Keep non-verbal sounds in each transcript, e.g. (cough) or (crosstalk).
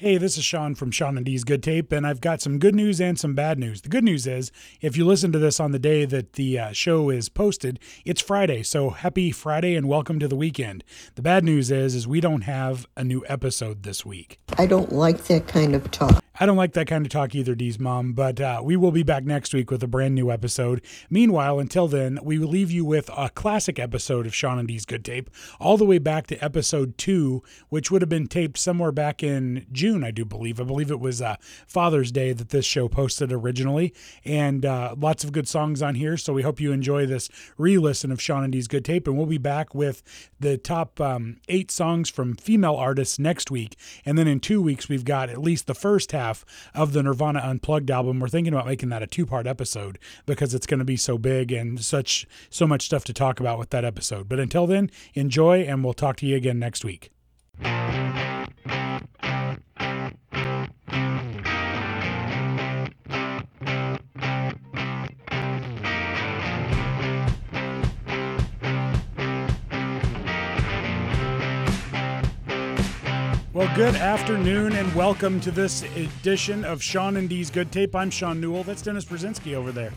Hey, this is Sean from Sean and D's Good Tape, and I've got some good news and some bad news. The good news is, if you listen to this on the day that the uh, show is posted, it's Friday, so happy Friday and welcome to the weekend. The bad news is, is we don't have a new episode this week. I don't like that kind of talk. I don't like that kind of talk either, Dee's mom, but uh, we will be back next week with a brand new episode. Meanwhile, until then, we will leave you with a classic episode of Sean and Dee's Good Tape, all the way back to episode two, which would have been taped somewhere back in June, I do believe. I believe it was uh, Father's Day that this show posted originally, and uh, lots of good songs on here. So we hope you enjoy this re listen of Sean and Dee's Good Tape, and we'll be back with the top um, eight songs from female artists next week. And then in two weeks, we've got at least the first half half of the Nirvana Unplugged album. We're thinking about making that a two part episode because it's going to be so big and such so much stuff to talk about with that episode. But until then, enjoy, and we'll talk to you again next week. Well, good afternoon and welcome to this edition of Sean and D's Good Tape. I'm Sean Newell. That's Dennis Brzezinski over there.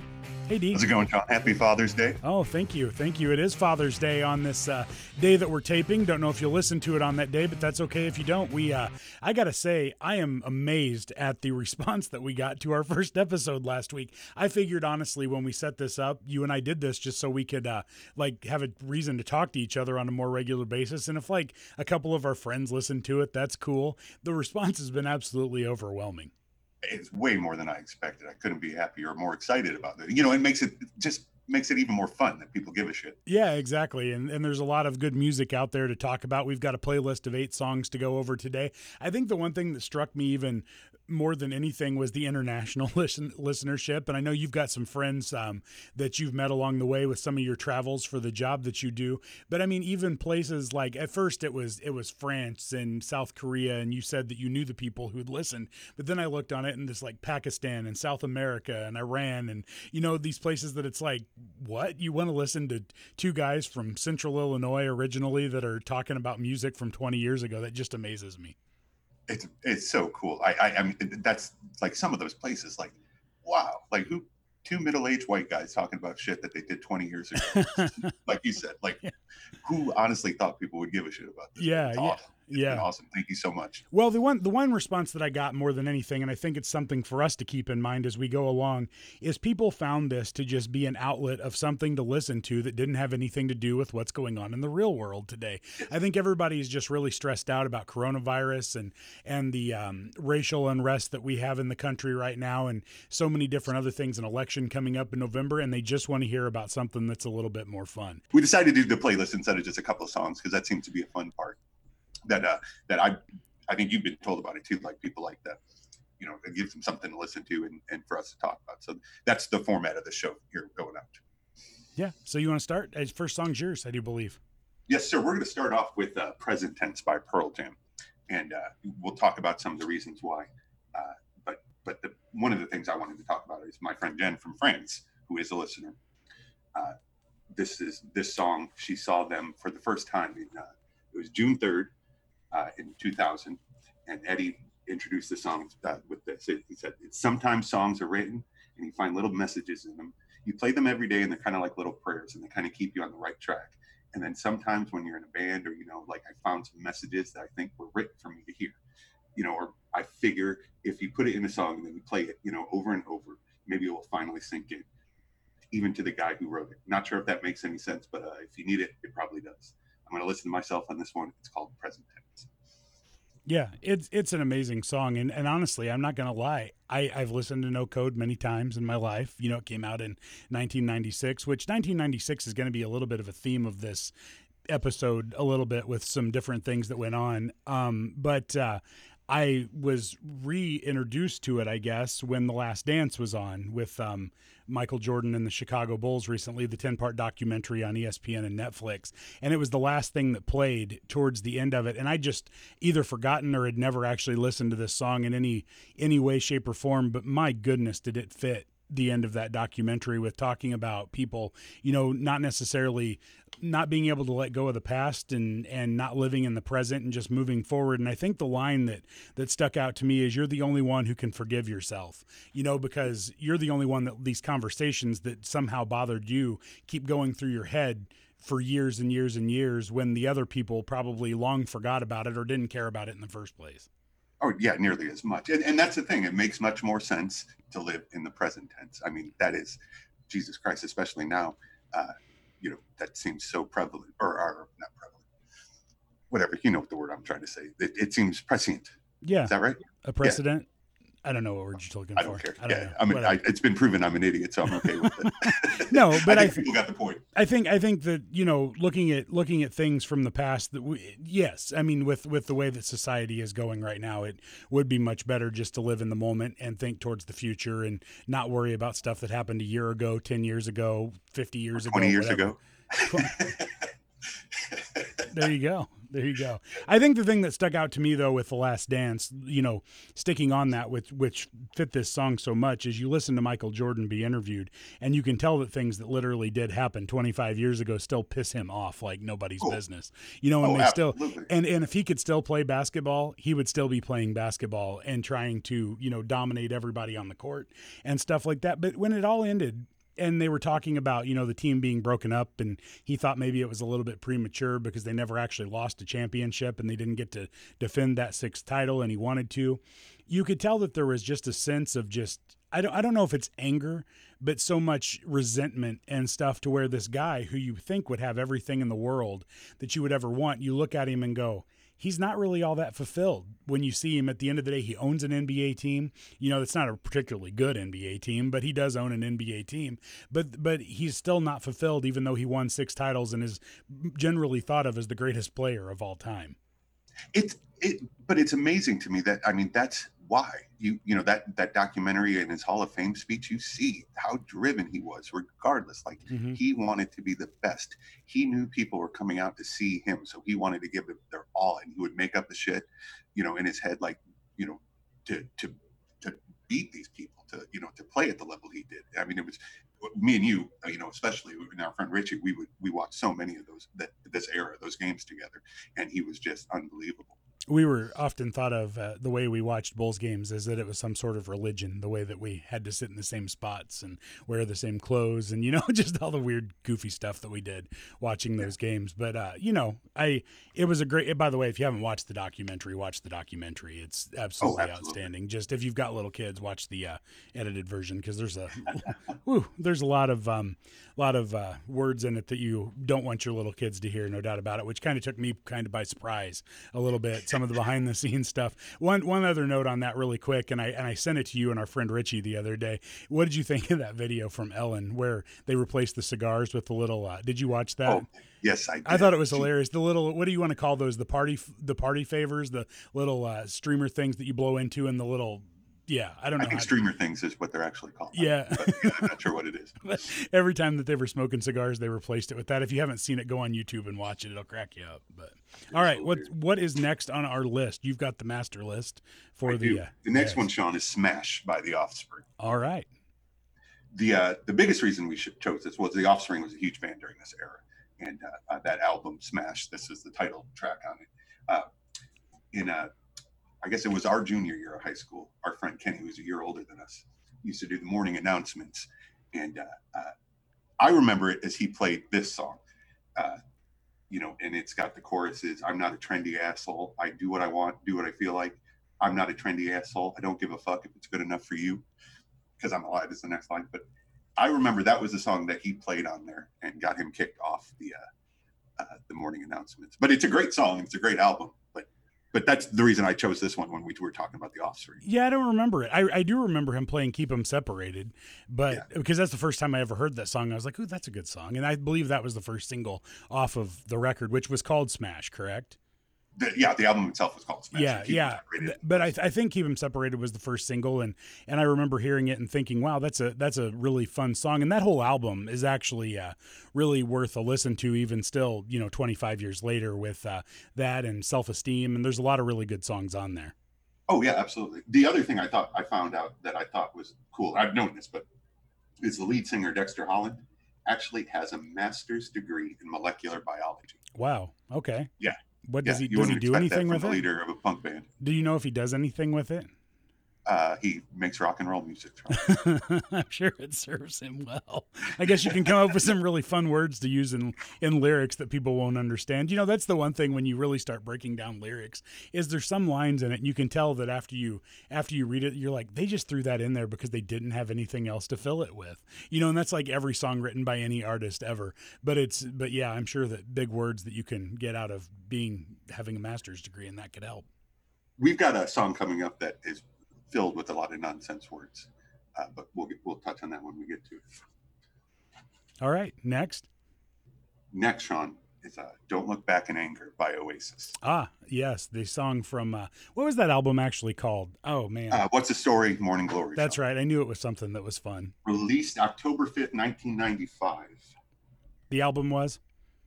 Hey, Dee. How's it going, Sean? Happy Father's Day. Oh, thank you. Thank you. It is Father's Day on this uh, day that we're taping. Don't know if you'll listen to it on that day, but that's okay if you don't. We, uh, I got to say, I am amazed at the response that we got to our (laughs) first episode last week. I figured, honestly, when we set this up, you and I did this just so we could, uh, like, have a reason to talk to each other on a more regular basis. And if, like, a couple of our friends listen to it, that's cool. The response has been absolutely overwhelming it's way more than I expected. I couldn't be happier or more excited about it. You know, it makes it just makes it even more fun that people give a shit. Yeah, exactly. And and there's a lot of good music out there to talk about. We've got a playlist of eight songs to go over today. I think the one thing that struck me even more than anything was the international (laughs) listen, listenership. And I know you've got some friends um, that you've met along the way with some of your travels for the job that you do. But I mean, even places like at first it was it was France and South Korea, and you said that you knew the people who'd listened. But then I looked on it and this like Pakistan and South America and Iran and you know these places that it's like what you want to listen to two guys from Central Illinois originally that are talking about music from 20 years ago. That just amazes me it's it's so cool. I, I I mean that's like some of those places like wow like who two middle-aged white guys talking about shit that they did 20 years ago (laughs) like you said like yeah. who honestly thought people would give a shit about this yeah yeah yeah. awesome. Thank you so much. Well the one the one response that i got more than anything and i think it's something for us to keep in mind as we go along is people found this to just be an outlet of something to listen to that didn't have anything to do with what's going on in the real world today. I think everybody's just really stressed out about coronavirus and and the um, racial unrest that we have in the country right now and so many different other things an election coming up in november and they just want to hear about something that's a little bit more fun. We decided to do the playlist instead of just a couple of songs because that seems to be a fun part that uh, that I I think you've been told about it too. Like people like that, you know, it gives them something to listen to and, and for us to talk about. So that's the format of the show here going out. Yeah. So you want to start? First song's yours, I do believe. Yes, sir. We're going to start off with uh, "Present Tense" by Pearl Jam, and uh, we'll talk about some of the reasons why. Uh, but but the, one of the things I wanted to talk about is my friend Jen from France, who is a listener. Uh, this is this song. She saw them for the first time in uh, it was June third, uh, in 2000, and Eddie introduced the song uh, with this. He said, "Sometimes songs are written, and you find little messages in them. You play them every day, and they're kind of like little prayers, and they kind of keep you on the right track. And then sometimes when you're in a band, or you know, like I found some messages that I think were written for me to hear, you know, or I figure if you put it in a song and then you play it, you know, over and over, maybe it will finally sink in." Even to the guy who wrote it. Not sure if that makes any sense, but uh, if you need it, it probably does. I'm going to listen to myself on this one. It's called Present Tense. Yeah, it's it's an amazing song, and and honestly, I'm not gonna lie. I I've listened to No Code many times in my life. You know, it came out in 1996, which 1996 is going to be a little bit of a theme of this episode, a little bit with some different things that went on. Um, but uh, I was reintroduced to it, I guess, when The Last Dance was on with um, Michael Jordan and the Chicago Bulls recently, the 10 part documentary on ESPN and Netflix. And it was the last thing that played towards the end of it. And I just either forgotten or had never actually listened to this song in any any way, shape, or form. But my goodness, did it fit the end of that documentary with talking about people, you know, not necessarily not being able to let go of the past and and not living in the present and just moving forward. And i think the line that that stuck out to me is you're the only one who can forgive yourself you know because you're the only one that these conversations that somehow bothered you keep going through your head for years and years and years when the other people probably long forgot about it or didn't care about it in the first place Oh yeah, nearly as much. And, and that's the thing. It makes much more sense to live in the present tense. I mean, that is Jesus Christ, especially now. Uh, you know that seems so prevalent or, or not prevalent whatever you know what the word i'm trying to say it, it seems prescient yeah is that right a precedent. I don't know what word you're looking I don't care. I don't yeah, I mean, I, it's been proven I'm an idiot, so I'm okay with it. (laughs) no, but (laughs) I, I think people got the point. I think I think that you know, looking at looking at things from the past, that we, yes, I mean, with with the way that society is going right now, it would be much better just to live in the moment and think towards the future and not worry about stuff that happened a year ago, ten years ago, fifty years 20 ago, years whatever. ago (laughs) there you go. There you go. I think the thing that stuck out to me though with the Last Dance, you know, sticking on that which which fit this song so much is you listen to Michael Jordan be interviewed and you can tell that things that literally did happen 25 years ago still piss him off like nobody's Oh. business. You know, and oh, they still and and if he could still play basketball, he would still be playing basketball and trying to, you know, dominate everybody on the court and stuff like that. But when it all ended and they were talking about, you know, the team being broken up and he thought maybe it was a little bit premature because they never actually lost a championship and they didn't get to defend that sixth title and he wanted to. You could tell that there was just a sense of just I don't I don't know if it's anger, but so much resentment and stuff to where this guy who you think would have everything in the world that you would ever want, you look at him and go, he's not really all that fulfilled when you see him at the end of the day he owns an NBA team. You know it's not a particularly good NBA team but he does own an NBA team. But but he's still not fulfilled even though he won 6 titles and is generally thought of as the greatest player of all time. It's it but it's amazing to me that i mean that's why? You you know that that documentary and his hall of fame speech you see how driven he was regardless. Like Mhm. he wanted to be the best. He knew people were coming out to see him so he wanted to give it their all and he would make up the shit you know in his head like you know to to to beat these people to you know to play at the level he did. I mean it was me and you uh, you know especially and our friend richie we would we watched so many of those that this era those games together and he was just unbelievable we were often thought of uh, the way we watched Bulls games as that it was some sort of religion, the way that we had to sit in the same spots and wear the same clothes and, you know, (laughs) just all the weird, goofy stuff that we did watching those games. But, uh, you know, I, it was a great, by the way, if you haven't watched the documentary, watch the documentary. It's absolutely, absolutely. outstanding. Just if you've got little kids, watch the uh, edited version because there's a, (laughs) whew, there's a lot of, um, lot of uh, words in it that you don't want your little kids to hear, no doubt about it, which kind of took me kind of by surprise a little bit. Some of the behind the scenes stuff. One one other note on that, really quick, and I and I sent it to you and our friend Richie the other day. What did you think of that video from Ellen where they replaced the cigars with the little? Uh, did you watch that? Oh, yes, I. Did. I thought it was hilarious. The little, what do you want to call those? The party, the party favors, the little uh, streamer things that you blow into, and the little, yeah, I don't know. I think streamer things is what they're actually called. Yeah. but yeah, I'm not sure what it is. (laughs) Every time that they were smoking cigars, they replaced it with that. If you haven't seen it, go on YouTube and watch it. It'll crack you up. But all right, so what weird. what is next on our list? You've got the master list for I the. Uh, the next yes. one, Sean, is "Smash" by The Offspring. All right. The uh, the biggest reason we should chose this was The Offspring was a huge band during this era, and uh, uh, that album "Smash." This is the title track on it. Uh, in uh, I guess it was our junior year of high school. Our friend Kenny, who was a year older than us, used to do the morning announcements, and uh, uh, I remember it as he played this song. Uh, you know, and it's got the choruses. I'm not a trendy asshole. I do what I want, do what I feel like. I'm not a trendy asshole. I don't give a fuck if it's good enough for you, because I'm alive is the next line. But I remember that was the song that he played on there and got him kicked off the uh, uh, the morning announcements. But it's a great song. It's a great album. But that's the reason I chose this one when we were talking about the Offspring. Yeah, I don't remember it. I, I do remember him playing "Keep "Keep 'Em Separated," but Yeah. because that's the first time I ever heard that song, I was like, "Ooh, that's a good song." And I believe that was the first single off of the record, which was called "Smash." Correct? The, yeah, the album itself was called Smash. yeah, Keep yeah. Separated. But I, I think "Keep 'Em Separated" was the first single, and and I remember hearing it and thinking, "Wow, that's a that's a really fun song." And that whole album is actually uh, really worth a listen to, even still, you know, 25 years later, with uh, that and "Self Esteem." And there's a lot of really good songs on there. Oh yeah, absolutely. The other thing I thought I found out that I thought was cool. I've known this, but is the lead singer Dexter Holland, actually has a master's degree in molecular biology. Wow. Okay. Yeah. What does he does he do anything with it? Leader of a punk band. Do you know if he does anything with it? Uh, he makes rock and roll music. (laughs) I'm sure it serves him well. I guess you can come up with some really fun words to use in in lyrics that people won't understand. You know, that's the one thing when you really start breaking down lyrics is there's some lines in it and you can tell that after you after you read it you're like they just threw that in there because they didn't have anything else to fill it with. You know, and that's like every song written by any artist ever. But it's but yeah, I'm sure that big words that you can get out of being having a master's degree and that could help. We've got a song coming up that is filled with a lot of nonsense words, uh, but we'll get, we'll touch on that when we get to it. All right, next. Next, Sean is uh, "Don't Look Back in Anger" by Oasis. Ah, yes, the song from uh, what was that album actually called? Oh man. Uh, What's the story? Morning Glory. That's Sean. right. I knew it was something that was fun. Released October fifth, nineteen ninety five. The album was.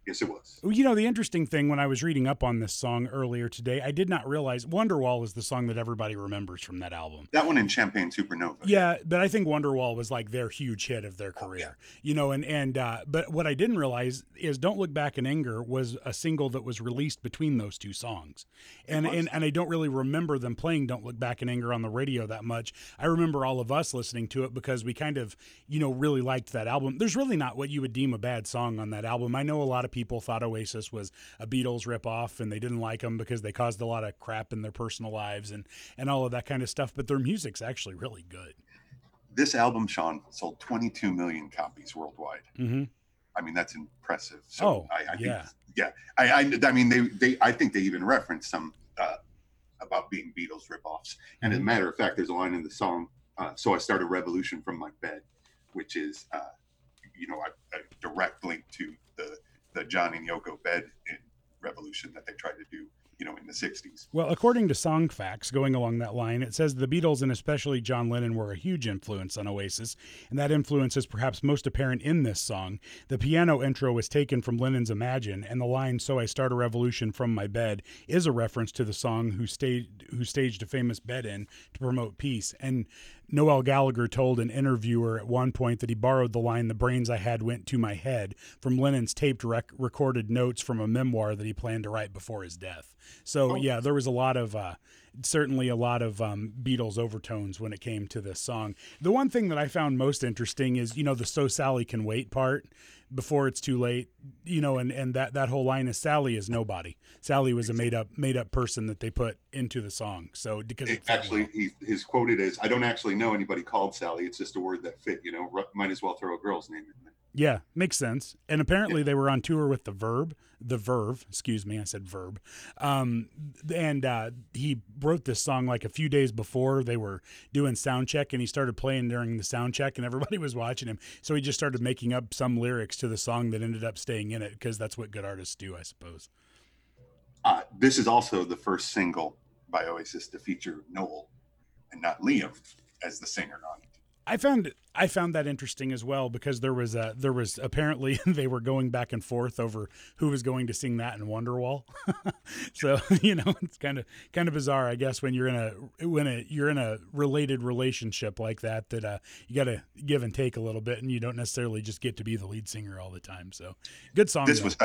Yes, it was. Well, You know, the interesting thing when I was reading up on this song earlier today, I did not realize Wonderwall is the song that everybody remembers from that album. That one in Champagne Supernova. Yeah, but I think Wonderwall was like their huge hit of their Oh, career. You know, and and uh, but what I didn't realize is "Don't Look Back in Anger" was a single that was released between those two songs, and and and I don't really remember them playing "Don't Look Back in Anger" on the radio that much. I remember all of us listening to it because we kind of you know really liked that album. There's really not what you would deem a bad song on that album. I know a lot of people thought Oasis was a Beatles ripoff and they didn't like them because they caused a lot of crap in their personal lives and and all of that kind of stuff. But their music's actually really good. This album, Sean, sold 22 million copies worldwide. hmm I mean, that's impressive. So Oh, I, I yeah. think, yeah. I, I, I mean, they, they, I think they even referenced some uh, about being Beatles ripoffs. And as a Mhm. matter of fact, there's a line in the song. Uh, so I Start a revolution from my bed, which is, uh, you know, a, a direct link to the the John and Yoko bed in revolution that they tried to do, you know, in the 60s. Well, according to Song Facts, going along that line, it says the Beatles and especially John Lennon were a huge influence on Oasis, and that influence is perhaps most apparent in this song. The piano intro was taken from Lennon's Imagine, and the line "So I start a revolution from my bed" is a reference to the song who who staged a famous bed-in to promote peace. And Noel Gallagher told an interviewer at one point that he borrowed the line "The brains I had went to my head" from Lennon's taped rec- recorded notes from a memoir that he planned to write before his death. So Oh. yeah, there was a lot of uh, certainly a lot of um, Beatles overtones when it came to this song. The one thing that I found most interesting is you know the "So Sally Can Wait" part before it's too late. You know, and and that that whole line is Sally is nobody. Sally was a made up made up person that they put into the song. So because It actually, he, his quoted is, I don't actually know anybody called Sally. It's just a word that fit, you know, might as well throw a girl's name in there. Yeah, makes sense. And apparently they were on tour with the Verb, the Verve, excuse me, I said Verb. Um, and uh, he wrote this song like a few days before they were doing sound check, and he started playing during the sound check, and everybody (laughs) was watching him. So he just started making up some lyrics to the song that ended up staying in it because that's what good artists do, I suppose. Uh, this is also the first single by Oasis to feature Noel and not Liam as the singer on it. I found I found that interesting as well because there was a there was apparently (laughs) they were going back and forth over who was going to sing that in Wonderwall. (laughs) so (laughs) you know it's kind of kind of bizarre, I guess, when you're in a when a you're in a related relationship like that that uh, you got to give and take a little bit, and you don't necessarily just get to be the lead singer all the time. So good song. This though. was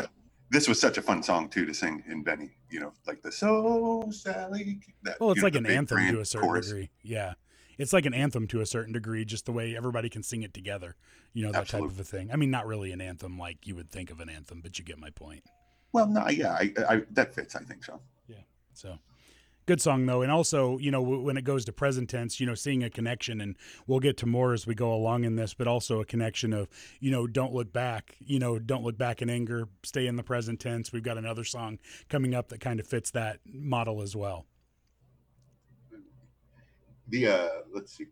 this was such a fun song too to sing in Benny. You know, like the "So Sally." That, well, it's like an anthem to a certain chorus. degree. Yeah. It's like an anthem to a certain degree, just the way everybody can sing it together. You know, that type of a thing. I mean, not really an anthem like you would think of an anthem, but you get my point. Well, no, yeah, I, I, that fits. I think so. Yeah. So good song though. And also, you know, when it goes to present tense, you know, seeing a connection and we'll get to more as we go along in this, but also a connection of, you know, don't look back, you know, don't look back in anger, stay in the present tense. We've got another song coming up that kind of fits that model as well. The uh, let's see.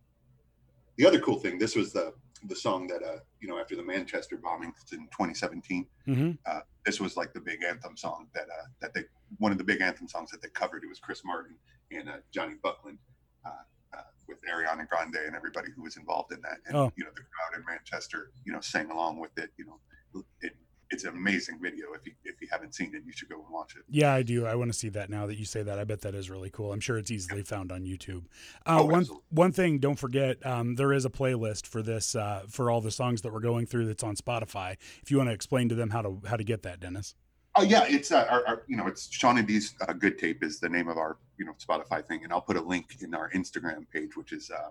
The other cool thing. This was the the song that uh, you know, after the Manchester bombings in 2017. hmm uh, this was like the big anthem song that uh, that they one of the big anthem songs that they covered. It was Chris Martin and uh, Johnny Buckland uh, uh, with Ariana Grande and everybody who was involved in that. And Oh. you know the crowd in Manchester, you know, sang along with it. You know, it it's an amazing video. If you if you haven't seen it, you should go and watch it. Yeah, I do. I want to see that now that you say that. I bet that is really cool. I'm sure it's easily found on YouTube. Uh, Oh, one absolutely. one thing, don't forget, um, there is a playlist for this uh, for all the songs that we're going through that's on Spotify. If you want to explain to them how to how to get that, Dennis. Oh yeah, it's uh, our, our you know it's Sean and D's uh, Good Tape is the name of our you know Spotify thing, and I'll put a link in our Instagram page, which is uh,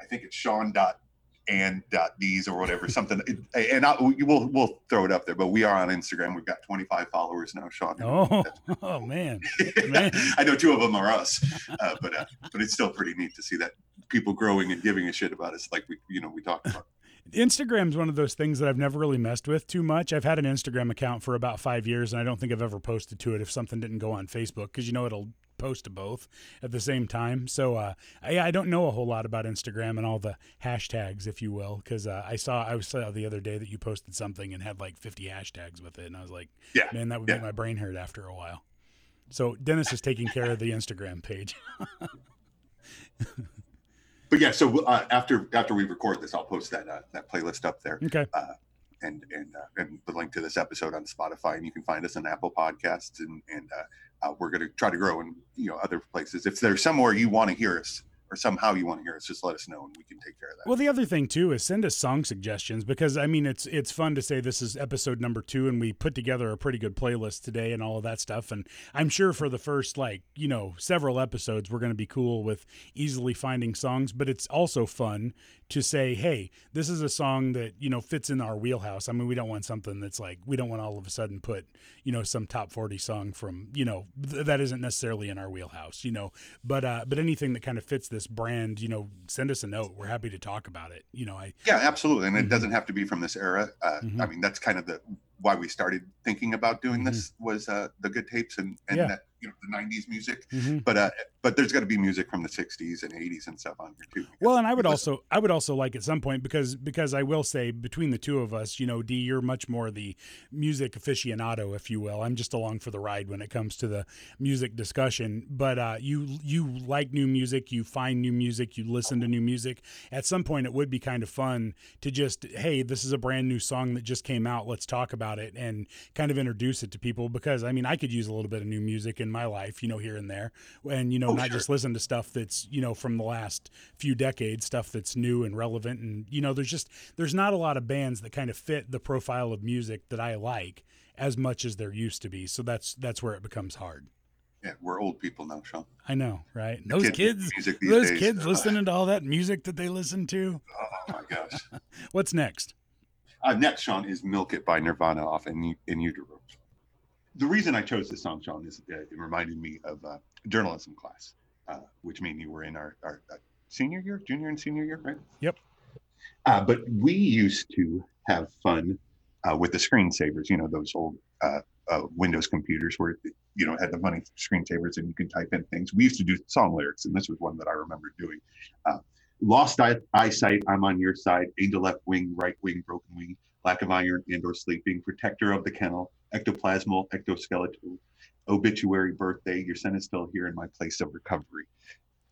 I think it's Sean dot and D's or whatever something, and I, we will we'll throw it up there. But we are on Instagram. We've got 25 followers now, Sean. Oh, (laughs) oh man, man. (laughs) I know two of them are us, uh, but uh, but it's still pretty neat to see that people growing and giving a shit about us, like we you know we talked about. Instagram's one of those things that I've never really messed with too much. I've had an Instagram account for about five years, and I don't think I've ever posted to it if something didn't go on Facebook because you know it'll post to both at the same time. So uh, I, I don't know a whole lot about Instagram and all the hashtags, if you will, because uh, I saw I saw the other day that you posted something and had like 50 hashtags with it, and I was like, Yeah, man, that would yeah. make my brain hurt after a while. So Dennis is taking care of the Instagram page. (laughs) But yeah, so uh, after after we record this, I'll post that uh, that playlist up there. Okay. and and uh, and the link to this episode on Spotify, and you can find us on Apple Podcasts, and and uh, we're going to try to grow in you know other places. If there's somewhere you want to hear us, or somehow you want to hear us, just let us know, and we can take care of that. Well, the other thing too is send us song suggestions because I mean it's it's fun to say this is episode number two and we put together a pretty good playlist today and all of that stuff and I'm sure for the first like you know several episodes we're going to be cool with easily finding songs, but it's also fun to say hey this is a song that you know fits in our wheelhouse. I mean we don't want something that's like we don't want all of a sudden put you know some top forty song from you know th- that isn't necessarily in our wheelhouse you know but uh but anything that kind of fits this brand you know send us a note we're happy to talk about it you know i yeah, absolutely, and it Mhm. doesn't have to be from this era. Uh, Mhm. I mean, that's kind of the why we started thinking about doing this was uh, the good tapes and and Mm-hmm. Yeah. that you know the '90s music. Mhm. But uh, but there's got to be music from the '60s and '80s and stuff on here too. well and i would also i would also like at some point because because i will say between the two of us you know d you're much more the music aficionado if you will i'm just along for the ride when it comes to the music discussion but uh you you like new music you find new music you listen to new music at some point it would be kind of fun to just hey this is a brand new song that just came out let's talk about it and kind of introduce it to people because i mean i could use a little bit of new music in my life you know here and there and you know Oh, not sure. just listen to stuff that's you know from the last few decades stuff that's new and relevant and you know there's just there's not a lot of bands that kind of fit the profile of music that i like as much as there used to be so that's that's where it becomes hard yeah, we're old people now, Sean. i know right The those kids those days, kids uh, (laughs) listening to all that music that they listen to Oh my gosh. (laughs) what's next Uh, next, Sean, is "Milk It" by Nirvana off in, in Utero. The reason I chose this song, Sean, is uh, it reminded me of uh, journalism class, uh, which mean you were in our, our uh, senior year, junior and senior year, right? Yep. Uh, but we used to have fun uh, with the screensavers, you know, those old uh, uh, Windows computers where, you know, had the funny screensavers and you can type in things. We used to do song lyrics, and this was one that I remember doing. Uh, Lost eye- eyesight, I'm on your side. Angel left wing, right wing, broken wing. Lack of iron and or sleeping. Protector of the kennel. Ectoplasmal, ectoskeletal. Obituary, birthday. Your son is still here in my place of recovery.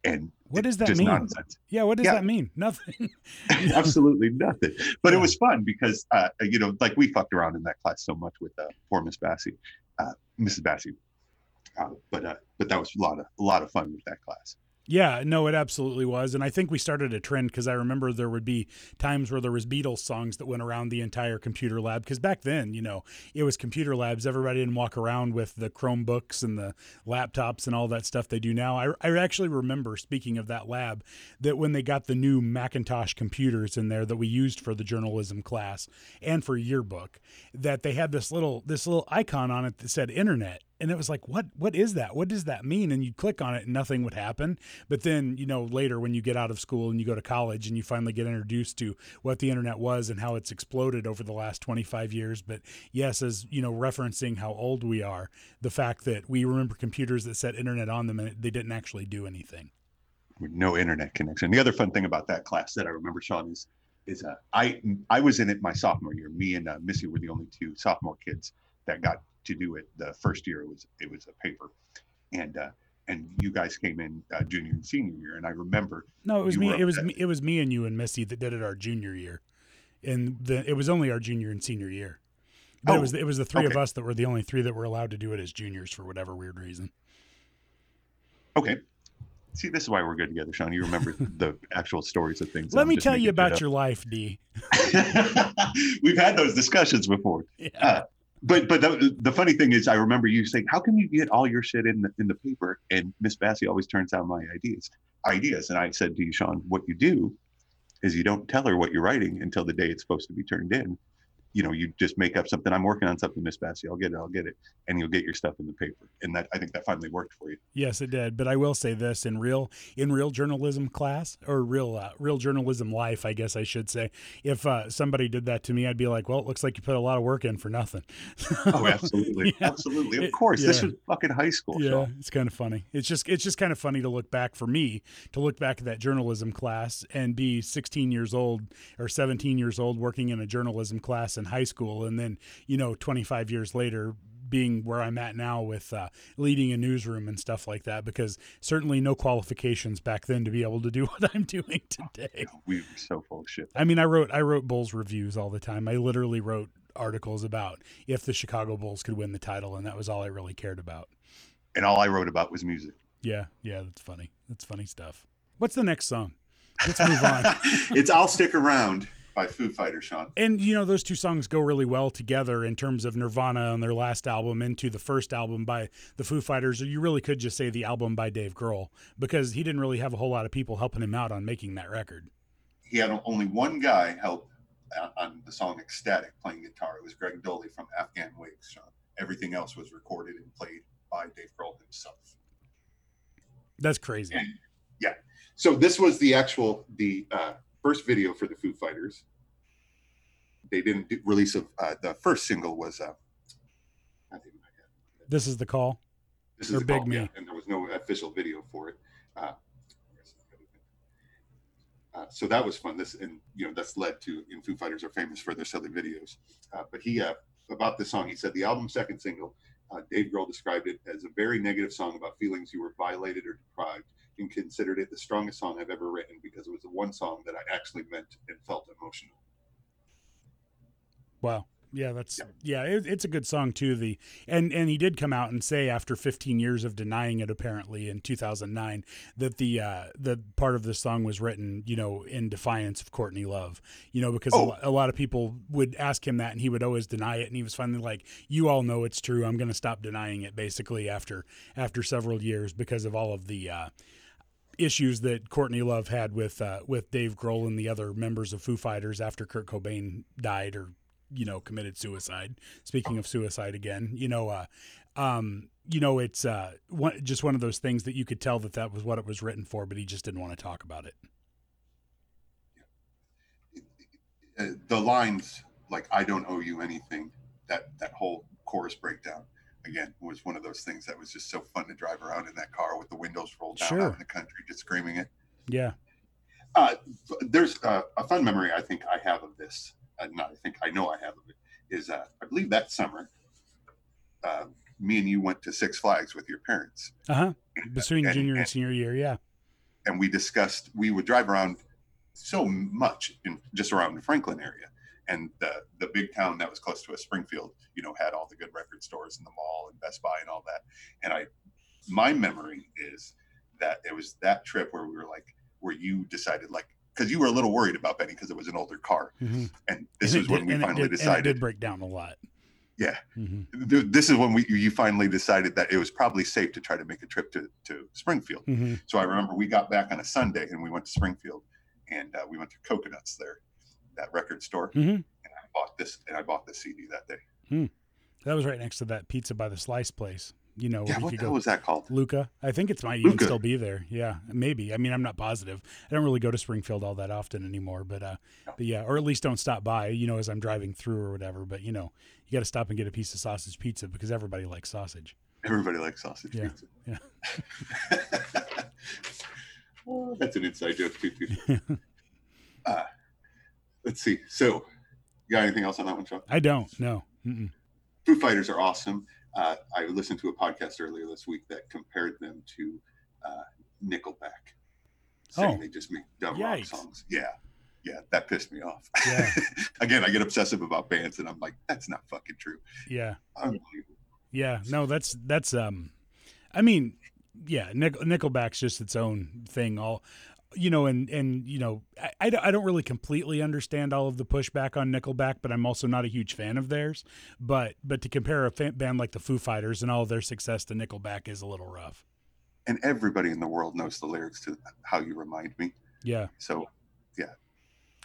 And What does that mean? nonsense. yeah what does Yeah. that mean nothing (laughs) Absolutely nothing. But Yeah. it was fun because, uh, you know, like we fucked around in that class so much with uh, poor Miss Bassey, uh, Mrs. Bassey. Uh, but uh, but that was a lot of a lot of fun with that class. Yeah, no, it absolutely was, and I think we started a trend because I remember there would be times where there was Beatles songs that went around the entire computer lab. Because back then, you know, it was computer labs. Everybody didn't walk around with the Chromebooks and the laptops and all that stuff they do now. I, I actually remember, speaking of that lab, that when they got the new Macintosh computers in there that we used for the journalism class and for yearbook, that they had this little this little icon on it that said internet and it was like what what is that? What does that mean? And you'd click on it and nothing would happen. But then you know later when you get out of school and you go to college and you finally get introduced to what the internet was and how it's exploded over the last 25 years. But yes as you know referencing how old we are the fact that we remember computers that said internet on them and they didn't actually do anything. No internet connection. The other fun thing about that class that I remember, Sean, is is uh, I I was in it my sophomore year. Me and uh, Missy were the only two sophomore kids that got to do it. The first year it was it was a paper, and uh, and you guys came in uh, junior and senior year. And I remember no it was me it was me it was me and you and missy that did it our junior year and the, it was only our junior and senior year. But it Oh, was it was the three of us that were the only three that were allowed to do it as juniors for whatever weird reason. Okay. See, this is why we're good together, Sean. You remember (laughs) the actual stories of things. Let I'm me tell you about your life, D. (laughs) We've had those discussions before. (laughs) Yeah. Uh, but but the, the funny thing is, I remember you saying, "How can you get all your shit in the in the paper?" And Miss Bassey always turns out my ideas ideas. And I said to you, Sean, what you do is you don't tell her what you're writing until the day it's supposed to be turned in. You know, you just make up something. I'm working on something, Miss Bassey. I'll get it. I'll get it, and you'll get your stuff in the paper. And that I think that finally worked for you. Yes, it did. But I will say this: in real in real journalism class or real uh, real journalism life, I guess I should say, if uh, somebody did that to me, I'd be like, "Well, it looks like you put a lot of work in for nothing." (laughs) Oh, absolutely, Yeah. absolutely. Of It- course, this was fucking high school. Yeah, Sean. it's kind of funny. It's just it's just kind of funny to look back for me to look back at that journalism class and be 16 years old or 17 years old working in a journalism class in high school, and then you know 25 years later being where I'm at now with uh, leading a newsroom and stuff like that. Because certainly no qualifications back then to be able to do (laughs) what I'm doing today. We were so full of shit. I mean, I wrote I wrote Bulls reviews all the time. I literally wrote articles about if the Chicago Bulls could win the title, and that was all I really cared about. And all I wrote about was music. Yeah, yeah, that's funny. That's funny stuff. What's the next song? Let's move on. (laughs) it's "I'll Stick Around" by Foo Fighters, Sean. And you know, those two songs go really well together in terms of Nirvana on their last album into the first album by the Foo Fighters, or you really could just say the album by Dave Grohl because he didn't really have a whole lot of people helping him out on making that record. He had only one guy help uh, on the song "Ecstatic" playing guitar. It was Greg Doley from Afghan Wigs, Sean. Everything else was recorded and played by Dave Grohl himself. That's crazy. Yeah. So this was the actual the uh, first video for the Foo Fighters. They didn't do, release of uh, the first single was uh, I think This is the call. this is Big call, Me. yeah, and there was no official video for it. Uh, uh, so that was fun. This and you know that's led to and Foo Fighters are famous for their silly videos. Uh, but he uh, about this song, he said the album's second single. Uh, Dave Grohl described it as a very negative song about feelings you were violated or deprived, and considered it the strongest song I've ever written because it was the one song that I actually meant and felt emotional. Wow. Yeah, that's Yeah. yeah. it, it's a good song too. The and and he did come out and say after 15 years of denying it, apparently in 2009, that the uh, the part of the song was written, you know, in defiance of Courtney Love. You know, because a, Oh. lo- a lot of people would ask him that, and he would always deny it. And he was finally like, "You all know it's true. I'm going to stop denying it." Basically, after after several years, because of all of the. Uh, issues that Courtney Love had with uh, with Dave Grohl and the other members of Foo Fighters after Kurt Cobain died or you know committed suicide. Speaking of suicide again, you know, uh, um, you know, it's uh, one, just one of those things that you could tell that that was what it was written for, but he just didn't want to talk about it. uh, the lines like "I don't owe you anything," that that whole chorus breakdown again was one of those things that was just so fun to drive around in that car with the windows rolled down Sure. out in the country, just screaming it. Yeah, Uh, there's uh, a fun memory I think I have of this. Uh, not I think I know I have of it. Is uh, I believe that summer, uh, me and you went to Six Flags with your parents. uh huh. Between and- junior and and- senior year, yeah, and we discussed we would drive around so much in just around the Franklin area. And the the big town that was close to us, Springfield, you know, had all the good record stores and the mall and Best Buy and all that. And I my memory is that it was that trip where we were like where you decided like because you were a little worried about Benny because it was an older car. Mhm. And this And is when did- we finally did- and it decided did break down a lot. Yeah. hmm this is when we you finally decided that it was probably safe to try to make a trip to, to Springfield. hmm So I remember we got back on a Sunday and we went to Springfield and uh, we went to Coconuts there, that record store. Mhm. And I bought this and I bought the CD that day. That was right next to that pizza by the slice place. You know, Yeah, what the hell was that called? Luca. I think it might even Luca. still be there. Yeah, maybe. I mean, I'm not positive. I don't really go to Springfield all that often anymore, but uh, No. but yeah, or at least don't stop by. You know, as I'm driving through or whatever. But you know, you got to stop and get a piece of sausage pizza because everybody likes sausage. Everybody likes sausage Yeah, pizza. yeah. (laughs) Oh, that's an inside joke too. too. (laughs) uh, let's see. So, you got anything else on that one, Sean? I don't. No. Mm-mm. Foo Fighters are awesome. Uh, I listened to a podcast earlier this week that compared them to uh, Nickelback, saying Oh. they just make dumb rock songs. Yeah, yeah, that pissed me off. Yeah. (laughs) Again, I get obsessive about bands, and I'm like, that's not fucking true. Yeah. Unbelievable. Yeah. No, that's that's um I mean, yeah, Nick, Nickelback's just its own thing all you know and and you know I, I don't- really completely understand all of the pushback on Nickelback but I'm also not a huge fan of theirs. But but to compare a fa- band like the Foo Fighters and all of their success to Nickelback is a little rough. And everybody in the world knows the lyrics to "How You Remind Me." yeah. So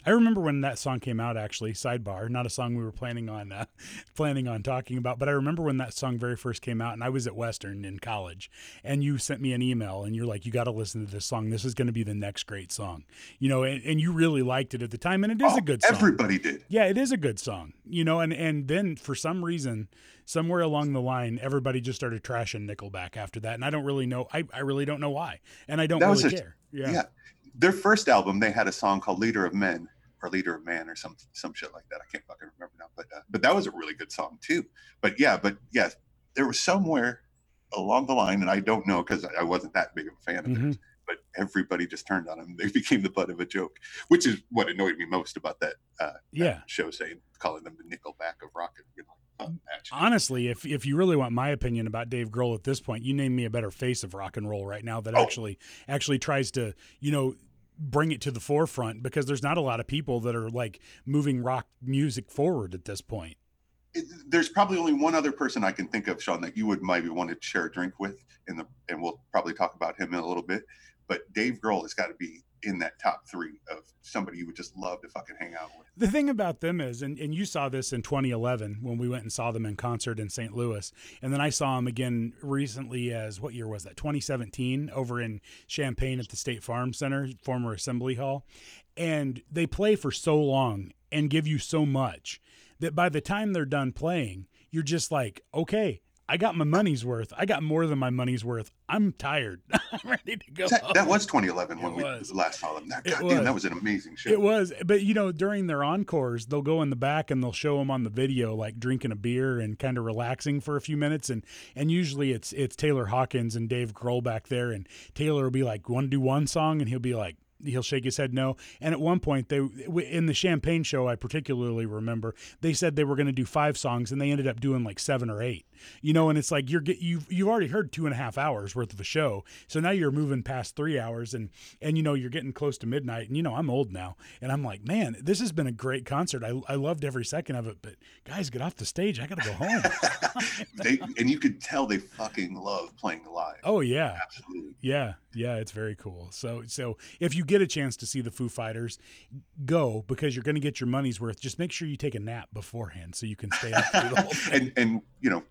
I remember when that song came out. Actually, sidebar, not a song we were planning on uh, (laughs) planning on talking about, but I remember when that song very first came out, and I was at Western in college, and you sent me an email, and you're like, "You got to listen to this song. This is going to be the next great song," you know, and, and you really liked it at the time, and it is Oh, a good song. everybody did. yeah, it is a good song, you know, and and then for some reason, somewhere along the line, everybody just started trashing Nickelback after that, and I don't really know. I, I really don't know why, and I don't That really a- care. Yeah. Yeah. Their first album, they had a song called "Leader of Men" or "Leader of Man" or some some shit like that. I can't fucking remember now, but uh, but that was a really good song too. But yeah, but yeah, there was somewhere along the line, and I don't know because I wasn't that big of a fan of Mhm. theirs. But everybody just turned on them. (laughs) They became the butt of a joke, which is what annoyed me most about that, uh, that Yeah. show, saying calling them the Nickelback of rock. You know, honestly, if if you really want my opinion about Dave Grohl at this point, you name me a better face of rock and roll right now that Oh. actually actually tries to you know bring it to the forefront because there's not a lot of people that are like moving rock music forward at this point. it, there's probably only one other person I can think of, Sean, that you would maybe want to share a drink with, in the and we'll probably talk about him in a little bit. But Dave Grohl has got to be in that top three of somebody you would just love to fucking hang out with. The thing about them is, and, and you saw this in 2011 when we went and saw them in concert in St. Louis, and then I saw them again recently as what year was that? 2017 over in Champaign at the State Farm Center, former Assembly Hall, and they play for so long and give you so much that by the time they're done playing, you're just like, okay. I got my money's worth. I got more than my money's worth. I'm tired. (laughs) I'm ready to go. That, that was 2011 when It we was. last saw them. That, It goddamn, was. that was an amazing show. It was, but you know, during their encores, they'll go in the back and they'll show them on the video, like drinking a beer and kind of relaxing for a few minutes, and and usually it's it's Taylor Hawkins and Dave Grohl back there, and Taylor will be like, "Want to do one song?" and he'll be like. He'll shake his head no. And at one point, they in the Champagne show, I particularly remember they said they were going to do five songs, and they ended up doing like seven or eight. You know, and it's like you're get you've you've already heard two and a half hours worth of a show, so now you're moving past three hours, and and you know you're getting close to midnight, and you know I'm old now, and I'm like, man, this has been a great concert. I I loved every second of it, but guys, get off the stage. I got to go home. (laughs) they and you could tell they fucking love playing live. oh yeah, Absolutely. yeah, yeah. It's very cool. So so if you get a chance to see the Foo Fighters, go because you're going to get your money's worth. Just make sure you take a nap beforehand so you can stay up the whole thing. (laughs) and and you know,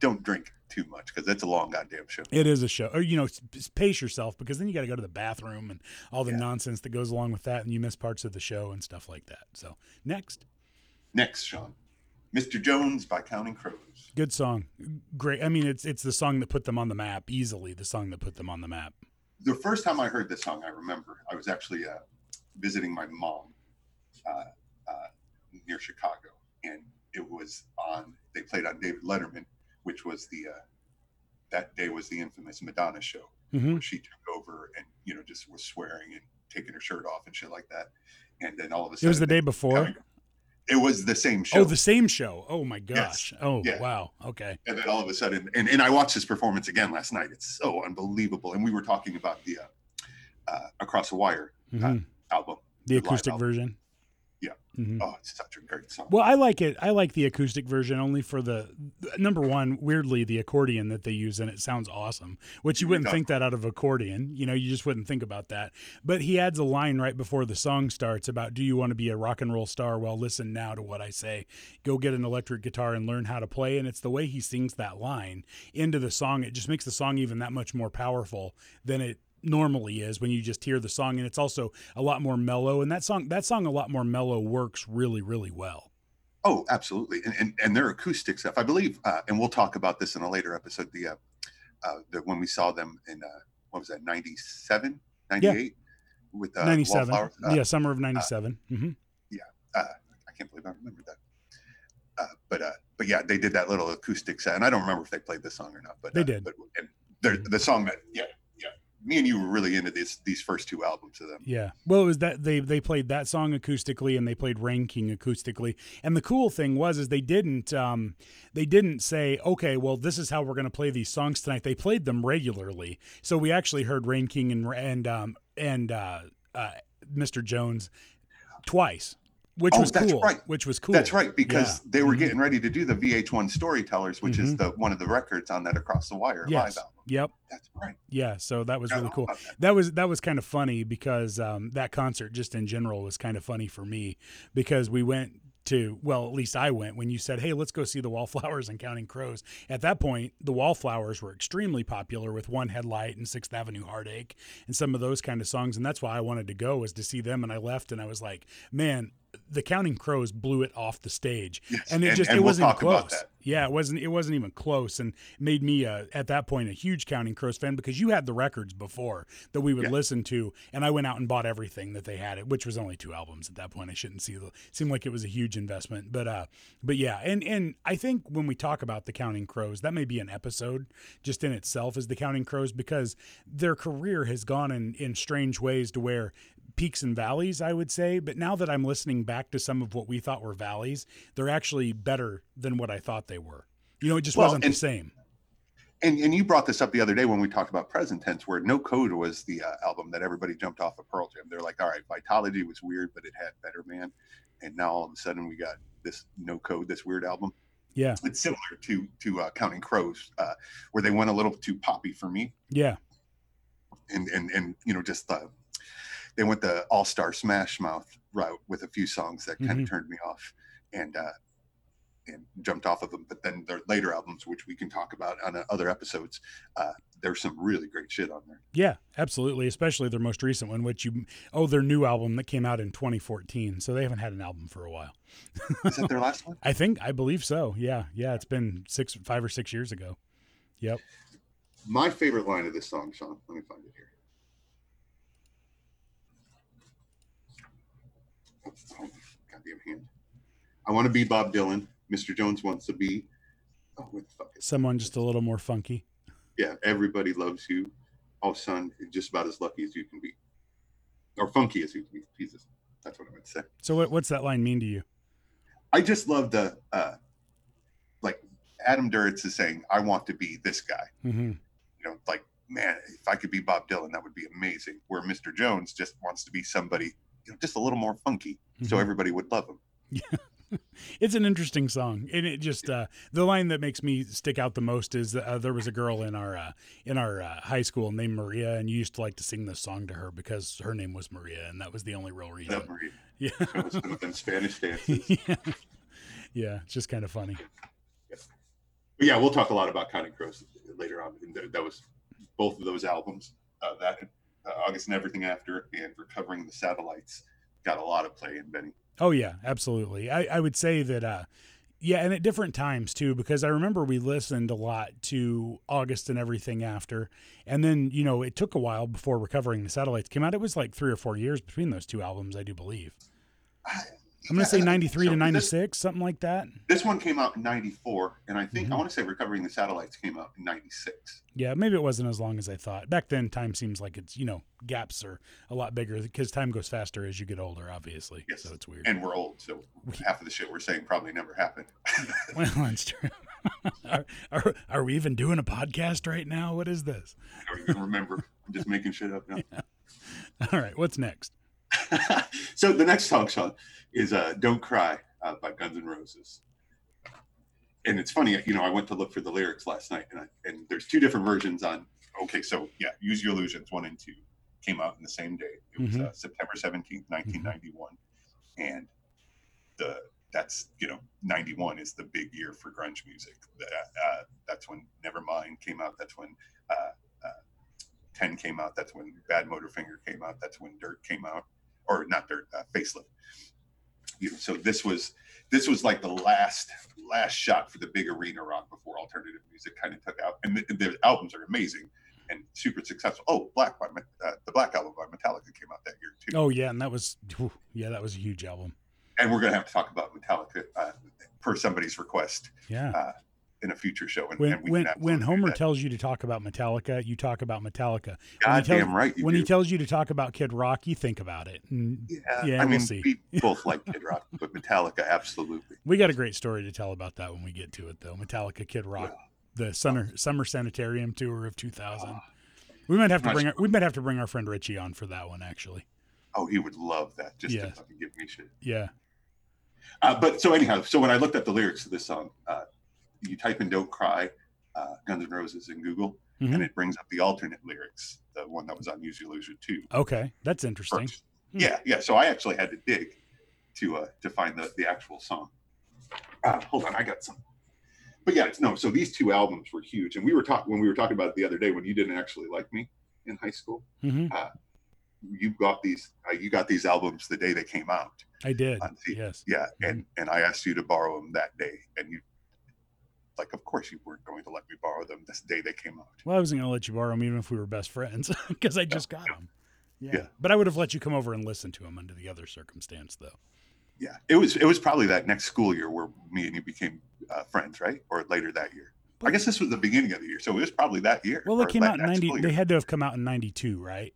don't drink too much because that's a long goddamn show. It is a show, or you know, pace yourself because then you got to go to the bathroom and all the Yeah. nonsense that goes along with that, and you miss parts of the show and stuff like that. So next, Next, Sean, Mr. Jones by Counting Crows. good song, great. I mean, it's it's the song that put them on the map easily. The song that put them on the map. the first time I heard this song, I remember I was actually uh, visiting my mom uh, uh, near Chicago, and it was on. They played on David Letterman, which was the uh, that day was the infamous Madonna show hmm where she took over and you know just was swearing and taking her shirt off and shit like that, and then all of a sudden, It was the day before. It was the same show. Oh, the same show. Oh my gosh. Oh Yeah. wow. Okay. and then all of a sudden and, and i watched this performance again last night it's so unbelievable and we were talking about the uh, uh, across the wire Mhm. album the live acoustic version. Mhm. oh it's such a great song Well, I like it. I like the acoustic version only for the number one. Weirdly, the accordion that they use in it sounds awesome. Which you wouldn't think that out of accordion. You know, you just wouldn't think about that. But he adds a line right before the song starts about, "Do you want to be a rock and roll star? Well, listen now to what I say. Go get an electric guitar and learn how to play." And it's the way he sings that line into the song. It just makes the song even that much more powerful than it normally is when you just hear the song and it's also a lot more mellow and that song that song a lot more mellow works really really well oh absolutely and, and and their acoustic stuff i believe uh, and we'll talk about this in a later episode the uh, uh the when we saw them in uh what was that 97 98 with uh, 97 Wallflowers? Uh, yeah summer of 97 hmm uh, I can't believe I remember that. Uh, but uh, but yeah, they did that little acoustic set, and I don't remember if they played this song or not. But They uh, did. But and the song that yeah yeah me and you were really into this these first two albums of them. Yeah. Well, it was that they they played that song acoustically and they played Rain King acoustically. And the cool thing was is they didn't um they didn't say, "Okay, well, this is how we're going to play these songs tonight." They played them regularly. So we actually heard Rain King and and um and uh, uh Mr. Jones twice. Which Oh, was that's cool. right. Which was cool. That's right, because Yeah. they were Mhm. getting ready to do the VH1 Storytellers, which is Mhm. the one of the records on that Across the Wire Yes. live album. Yep. That's right. Yeah. So that was really cool. that. that was that was kind of funny because um, that concert just in general was kind of funny for me because we went to well at least I went when you said hey let's go see the Wallflowers and Counting Crows at that point the Wallflowers were extremely popular with One Headlight and Sixth Avenue Heartache and some of those kind of songs and that's why I wanted to go was to see them and I left and I was like man the Counting Crows blew it off the stage Yes, and it and- just and it we'll wasn't even talk about close that. yeah, it wasn't. It wasn't even close, and made me uh, at that point a huge Counting Crows fan because you had the records before that we would Yeah. listen to, and I went out and bought everything that they had, it, which was only two albums at that point. I shouldn't see the seemed like it was a huge investment, but uh, but yeah, and and I think when we talk about the Counting Crows, that may be an episode just in itself as the Counting Crows because their career has gone in in strange ways to where peaks and valleys, I would say. But now that I'm listening back to some of what we thought were valleys, they're actually better than what I thought they were. You know, it just Well, wasn't and- the same. And and you brought this up the other day when we talked about present tense, where No Code was the uh, album that everybody jumped off of Pearl Jam. They're like, all right, Vitology was weird, but it had Better Man, and now all of a sudden we got this No Code, this weird album. Yeah, It's similar to to uh, Counting Crows, uh, where they went a little too poppy for me, yeah, and and and you know just the they went the All Star Smash Mouth route with a few songs that kind Mhm. of turned me off, and uh, and jumped off of them. But then their later albums, which we can talk about on uh, other episodes, uh, there's some really great shit on there. yeah, absolutely. Especially their most recent one, which you oh, their new album that came out in 2014. So they haven't had an album for a while. Is that their last one? (laughs) I think I believe so. Yeah, yeah. It's been six, five or six years ago. Yep. My favorite line of this song, Sean. Let me find it here. Oh, goddamn hand. I want to be Bob Dylan. Mr. Jones wants to be. Oh, what the fuck is Someone just a little more funky. yeah, everybody loves you. Oh, son, you're just about as lucky as you can be, or funky as you can be. Jesus, that's what I meant to say. So what, what's that line mean to you? I just love the, uh, like Adam Duritz is saying, "I want to be this guy." hmm You know, like man, if I could be Bob Dylan, that would be amazing. Where Mr. Jones just wants to be somebody, just a little more funky, so Mhm. everybody would love him. (laughs) It's an interesting song, and it just uh, the line that makes me stick out the most is uh, there was a girl in our uh, in our uh, high school named Maria, and you used to like to sing this song to her because her name was Maria, and that was the only real reason. (laughs) Yeah, Show us some of them Spanish dances. (laughs) yeah, yeah. It's just kind of funny. Yeah, we'll talk a lot about Counting Crows later on. And that was both of those albums. Uh, that August and everything after, and recovering the satellites got a lot of play in Benny. Oh yeah, absolutely. I, I would say that uh yeah, and at different times too, because I remember we listened a lot to August and everything after. And then, you know, it took a while before recovering the satellites came out. It was like three or four years between those two albums, I do believe. I'm gonna say ninety three so to this- ninety six, something like that. This one came out in '94, and I think I Mhm. want to say Recovering the Satellites came out in '96. Yeah, maybe it wasn't as long as I thought. Back then time seems like it's, you know, gaps are a lot bigger because time goes faster as you get older, obviously. Yes. So it's weird. And we're old, so half of the shit we're saying probably never happened. well, that's true. (laughs) are, are, are we even doing a podcast right now? What is this? I don't even remember. I'm just making shit up now. (laughs) All right, what's next? (laughs) so the next song, Sean, is uh, "Don't Cry" uh, by Guns N' Roses. And it's funny, you know, I went to look for the lyrics last night, and I, and there's two different versions on. Okay, so yeah, "Use Your Illusions" one and two came out in the same day. It was uh, September 17th, 1991, and the that's you know 91 is the big year for grunge music. Uh, that's when Nevermind came out. That's when uh, uh, 10 came out. That's when Bad Motorfinger came out. That's when Dirt came out, or not their uh, Facelift. You know, so this was this was like the last last shot for the big arena rock before alternative music kind of took out. And the, the albums are amazing and super successful. Oh, Black by uh, the Black album by Metallica came out that year too. Oh yeah, and that was yeah, that was a huge album. And we're gonna have to talk about Metallica uh, per somebody's request. Yeah. In a future show. And, When and we when when Homer tells you to talk about Metallica, you talk about Metallica. When he goddamn tells- right, you when do. he tells you to talk about Kid Rock, you think about it. And yeah, yeah, I we'll mean, see. we (laughs) both like Kid Rock, but Metallica, absolutely. we got a great story to tell about that when we get to it, though. Metallica, Kid Rock, the summer summer sanitarium tour of 2000. We might have to bring our, we might have to bring our friend Richie on for that one, actually. Oh, he would love that. Just Yeah. to fucking give me shit. Yeah. Uh, but so anyhow, so when I looked up the lyrics to this song, uh, you type in "Don't Cry," uh, Guns N' Roses in Google, Mhm. and it brings up the alternate lyrics, the one that was on Use Your Illusion too. Okay, that's interesting. first. Yeah, yeah. So I actually had to dig to uh, to find the the actual song. Uh, hold on, I got some. But yeah, it's, no. So these two albums were huge, and we were talking when we were talking about it the other day when you didn't actually like me in high school. hmm You got these. Uh, you got these albums the day they came out. I did. Yes. Yeah, and and I asked you to borrow them that day, and you, like, of course you weren't going to let me borrow them this day they came out. Well, I wasn't going to let you borrow them even if we were best friends (laughs) because I just got them. Yeah. Yeah. But I would have let you come over and listen to them under the other circumstance, though. Yeah, it was it was probably that next school year where me and you became uh, friends, right? Or later that year. I guess this was the beginning of the year, so it was probably that year. Well, they came out in 90. They had to have come out in 92, right?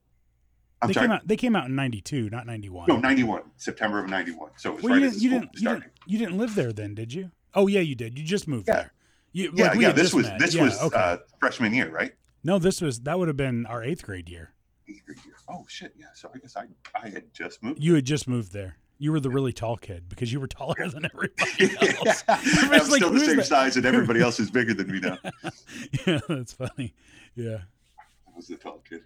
I'm they sorry. came out they came out in 92, not 91. no, ninety one, September of ninety one. So it was well, right you didn't the you didn't you didn't you didn't live there then, did you? Oh, yeah, you did. You just moved Yeah. there. You, Yeah, like, yeah. This was this Yeah, was okay. uh, freshman year, right? no, this was that would have been our 8th grade year. Eighth grade year. Oh shit, yeah. So I guess I I had just moved. You had just moved there. You were the really tall kid because you were taller than (laughs) everybody else. (laughs) I'm like, still the same that? size, and everybody else is bigger than me now. (laughs) yeah, that's funny. Yeah. I was the tall kid.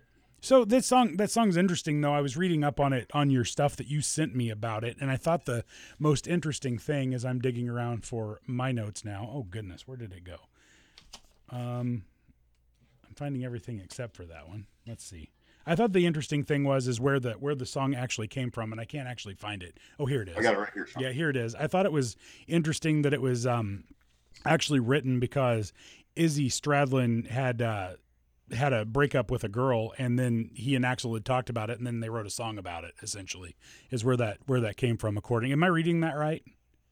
So that song that song's interesting though. I was reading up on it on your stuff that you sent me about it, and I thought the most interesting thing as I'm digging around for my notes now. Oh goodness, where did it go? Um, I'm finding everything except for that one. Let's see. I thought the interesting thing was is where the where the song actually came from, and I can't actually find it. Oh, here it is. I got it right here. Sean. Yeah, here it is. I thought it was interesting that it was um, actually written because Izzy Stradlin had uh, had a breakup with a girl, and then he and Axl had talked about it, and then they wrote a song about it. Essentially, is where that where that came from. According, am I reading that right?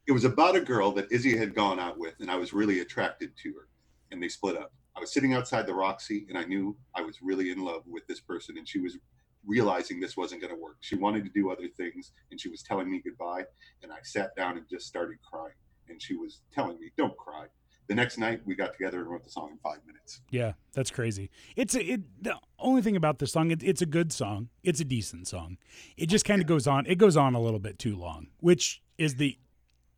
It was about a girl that Izzy had gone out with, and I was really attracted to her, and they split up. I was sitting outside the Roxy, and I knew I was really in love with this person, and she was realizing this wasn't going to work. She wanted to do other things, and she was telling me goodbye, and I sat down and just started crying, and she was telling me, "Don't cry." The next night, we got together and wrote the song in five minutes. Yeah, that's crazy. It's a, it. The only thing about this song, it, it's a good song. It's a decent song. It just kind of goes on. It goes on a little bit too long, which is the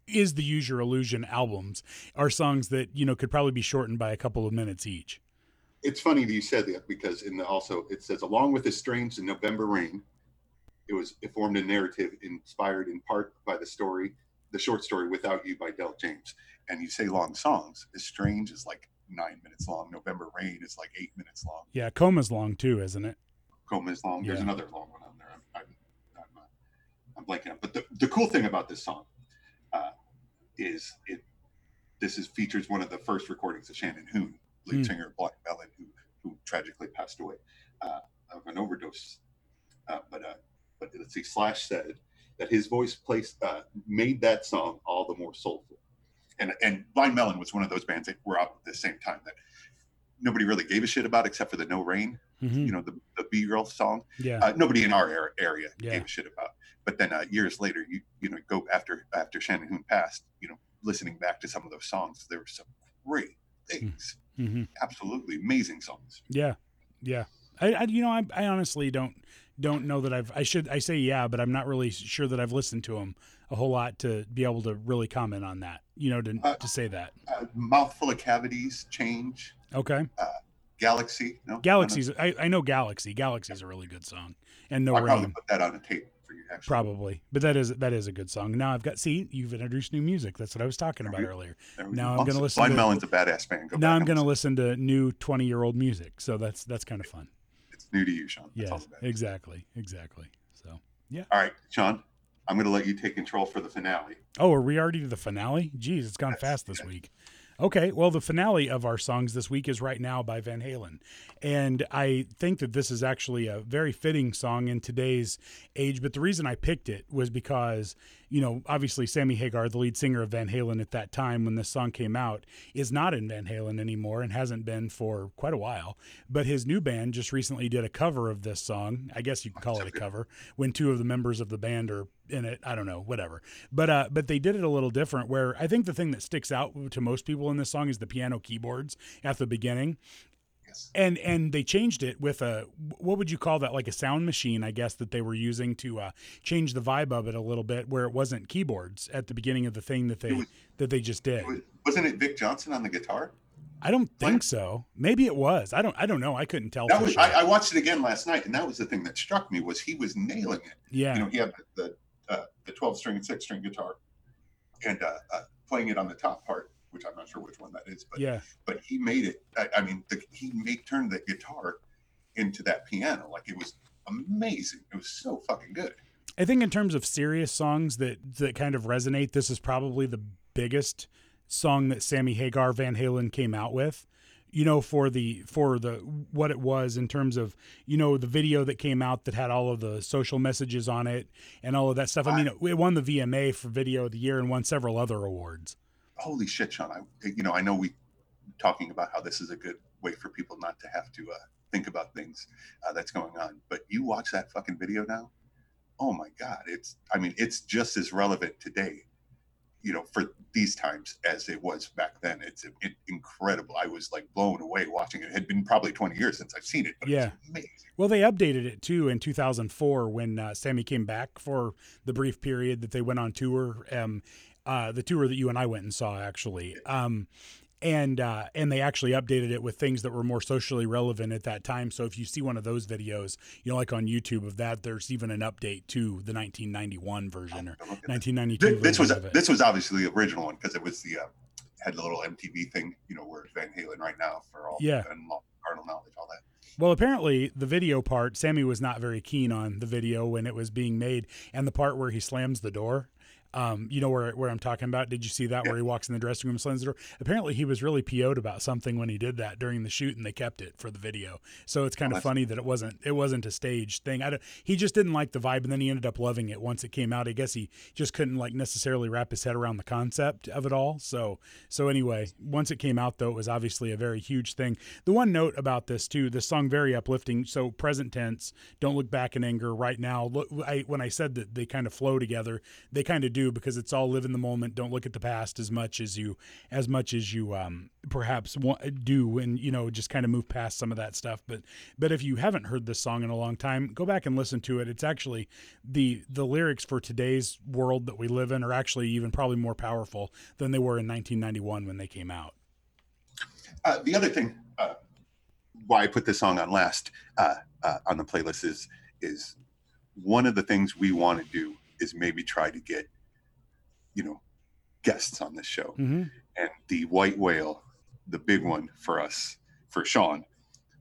is the Use Your Illusion albums are songs that you know could probably be shortened by a couple of minutes each. It's funny that you said that because in the also it says along with Estranged and November Rain, it was it formed a narrative inspired in part by the story, the short story Without You by Del James. And you say long songs. "Strange" is like nine minutes long. November Rain is like eight minutes long. Yeah, Coma's long too, isn't it? Coma is long. There's Yeah. another long one on there. I'm I'm, I'm, uh, I'm blanking out. But the, the cool thing about this song uh, is it this is features one of the first recordings of Shannon Hoon, lead Hmm. singer of Blind Melon, who who tragically passed away uh, of an overdose. Uh, but uh, but let's see, Slash said that his voice placed uh, made that song all the more soulful. And and Blind Melon was one of those bands that were out at the same time that nobody really gave a shit about except for the No Rain, Mhm. you know, the, the B girl song Yeah, uh, nobody in our area, area Yeah. gave a shit about. But then uh, years later, you you know go after after Shannon Hoon passed, you know, listening back to some of those songs, there were some great things, hmm absolutely amazing songs. yeah, yeah. I, I you know I, I honestly don't don't know that I've I should I say yeah, but I'm not really sure that I've listened to them a whole lot to be able to really comment on that. You know, to Uh, to say that. Uh, Mouthful of cavities, change, Okay. Galaxy. No, Galaxies. I, I know Galaxy. Galaxy's a really good song, and No I probably Rain put that on a tape for you. Actually, probably, but that is that is a good song. Now I've got see you've introduced new music. That's what I was talking about earlier. There now. I'm gonna listen Blind to- Melon's a badass band. Go now I'm gonna listen to new 20 year old music, so that's that's kind of fun. New to you, Sean. That's Yes, exactly, exactly. So yeah. All right, Sean. I'm going to let you take control for the finale. oh, are we already to the finale? Geez, it's gone Yes, fast this yes. week. Okay, well, the finale of our songs this week is Right Now by Van Halen. And I think that this is actually a very fitting song in today's age. But the reason I picked it was because, you know, obviously Sammy Hagar, the lead singer of Van Halen at that time when this song came out, is not in Van Halen anymore and hasn't been for quite a while. But his new band just recently did a cover of this song. I guess you can call it a cover when two of the members of the band are in it. I don't know, whatever. But uh, but they did it a little different. Where I think the thing that sticks out to most people in this song is the piano keyboards at the beginning. Yes. And and they changed it with a what would you call that like a sound machine I guess that they were using to uh, change the vibe of it a little bit where it wasn't keyboards at the beginning of the thing that they was- that they just did. Was- Wasn't it Vic Johnson on the guitar? I don't think so. Maybe it was. I don't I don't know. I couldn't tell. That was sure. I, I watched it again last night, and that was the thing that struck me was he was nailing it. yeah. You know, he had the the, uh, the twelve string and six string guitar, and uh, uh, playing it on the top part, which I'm not sure which one that is, but yeah. but he made it. I, I mean, the, he made turned the guitar into that piano like it was amazing. It was so fucking good. I think in terms of serious songs that that kind of resonate, this is probably the biggest song that Sammy Hagar Van Halen came out with. You know, for the for the what it was in terms of you know the video that came out that had all of the social messages on it and all of that stuff. I mean, it, it won the VMA for Video of the Year and won several other awards. Holy shit, Sean! I you know I know we talking about how this is a good way for people not to have to uh, think about things uh, that's going on, but you watch that fucking video now. Oh my god, it's I mean it's just as relevant today you know for these times as it was back then it's it, incredible i was like blown away watching it. it had been probably 20 years since i've seen it but Yeah. Well, they updated it too in 2004 when uh, Sammy came back for the brief period that they went on tour. Um, uh, the tour that you and I went and saw actually. Um, and uh, and they actually updated it with things that were more socially relevant at that time. So if you see one of those videos, you know, like on YouTube of that, there's even an update to the 1991 version or Don't look at that. 1992 Th- this was this was obviously the original one because it was the uh, had the little mtv thing you know where Van Halen right now for all Yeah. and carnal knowledge all that Well, apparently the video part, Sammy was not very keen on the video when it was being made, and the part where he slams the door. Um, you know where where I'm talking about? Did you see that where he walks in the dressing room, and slams the door? Apparently, he was really PO'd about something when he did that during the shoot, and they kept it for the video. So it's kind Oh, of funny that it wasn't it wasn't a staged thing. I don't, he just didn't like the vibe, and then he ended up loving it once it came out. I guess he just couldn't like necessarily wrap his head around the concept of it all. So so anyway, once it came out though, it was obviously a very huge thing. The one note about this too, this song very uplifting. So present tense, don't look back in anger right now. Look, I, when I said that they kind of flow together, they kind of do because it's all live in the moment. Don't look at the past as much as you as much as you um, perhaps want, do, and you know just kind of move past some of that stuff. But but if you haven't heard this song in a long time, go back and listen to it. It's actually the the lyrics for today's world that we live in are actually even probably more powerful than they were in 1991 when they came out. uh, the other thing uh, why i put this song on last uh, uh, on the playlist is is one of the things we want to do is maybe try to get you know guests on this show Mm-hmm. and the white whale the big one for us for sean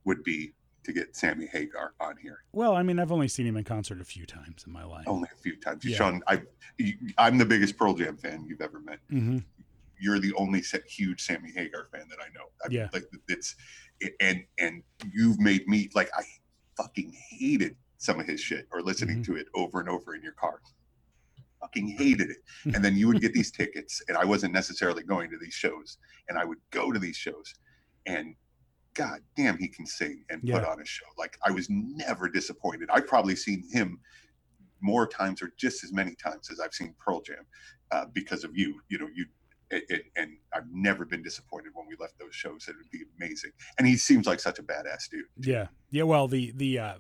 would be to get sammy hagar on here Well, I mean, I've only seen him in concert a few times in my life. only a few times Yeah. sean i i'm the biggest pearl jam fan you've ever met hmm you're the only huge Sammy Hagar fan that I know. I Yeah. like it's and and you've made me like I fucking hated some of his shit or listening Mhm. to it over and over in your car. Fucking hated it. And then you would get these (laughs) tickets, and I wasn't necessarily going to these shows, and I would go to these shows, and God damn, he can sing and put on a show. Like I was never disappointed. I've probably seen him more times or just as many times as I've seen Pearl Jam uh, because of you. You know, you it, it, and I've never been disappointed when we left those shows. It would be amazing. And he seems like such a badass dude. Yeah, yeah. Well, the the uh,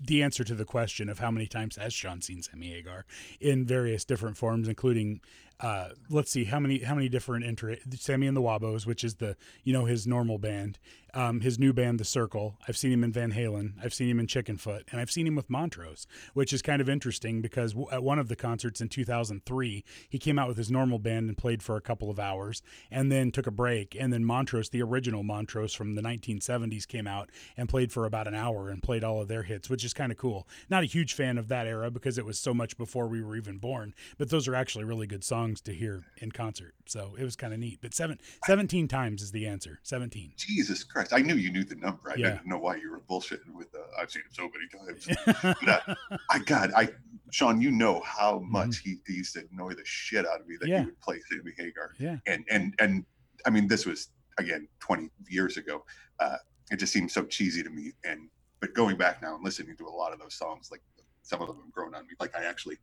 the answer to the question of how many times has Sean seen Sammy Hagar in various different forms, including uh, let's see how many how many different inter- Sammy and the Wabos, which is the you know his normal band, um, his new band, The Circle. I've seen him in Van Halen. I've seen him in Chickenfoot, and I've seen him with Montrose, which is kind of interesting because w- at one of the concerts in 2003, he came out with his normal band and played for a couple of hours, and then took a break, and then Montrose, the original Montrose from the 1970s, came out and played for about an hour and played all of their hits, which is kind of cool. Not a huge fan of that era because it was so much before we were even born, but those are actually really good songs to hear in concert. So it was kind of neat. But seven, 17 times is the answer. 17. Jesus Christ! I knew you knew the number. I Yeah. didn't know why you were bullshitting with. Uh, I've seen him so many times. (laughs) But, uh, I God, I Sean, you know how much he, he used to annoy the shit out of me that Mm-hmm. Yeah. he would play Sammy Hagar. yeah. and and and I mean, this was again 20 years ago. Uh, it just seems so cheesy to me. And but going back now and listening to a lot of those songs, like some of them have grown on me. Like I actually,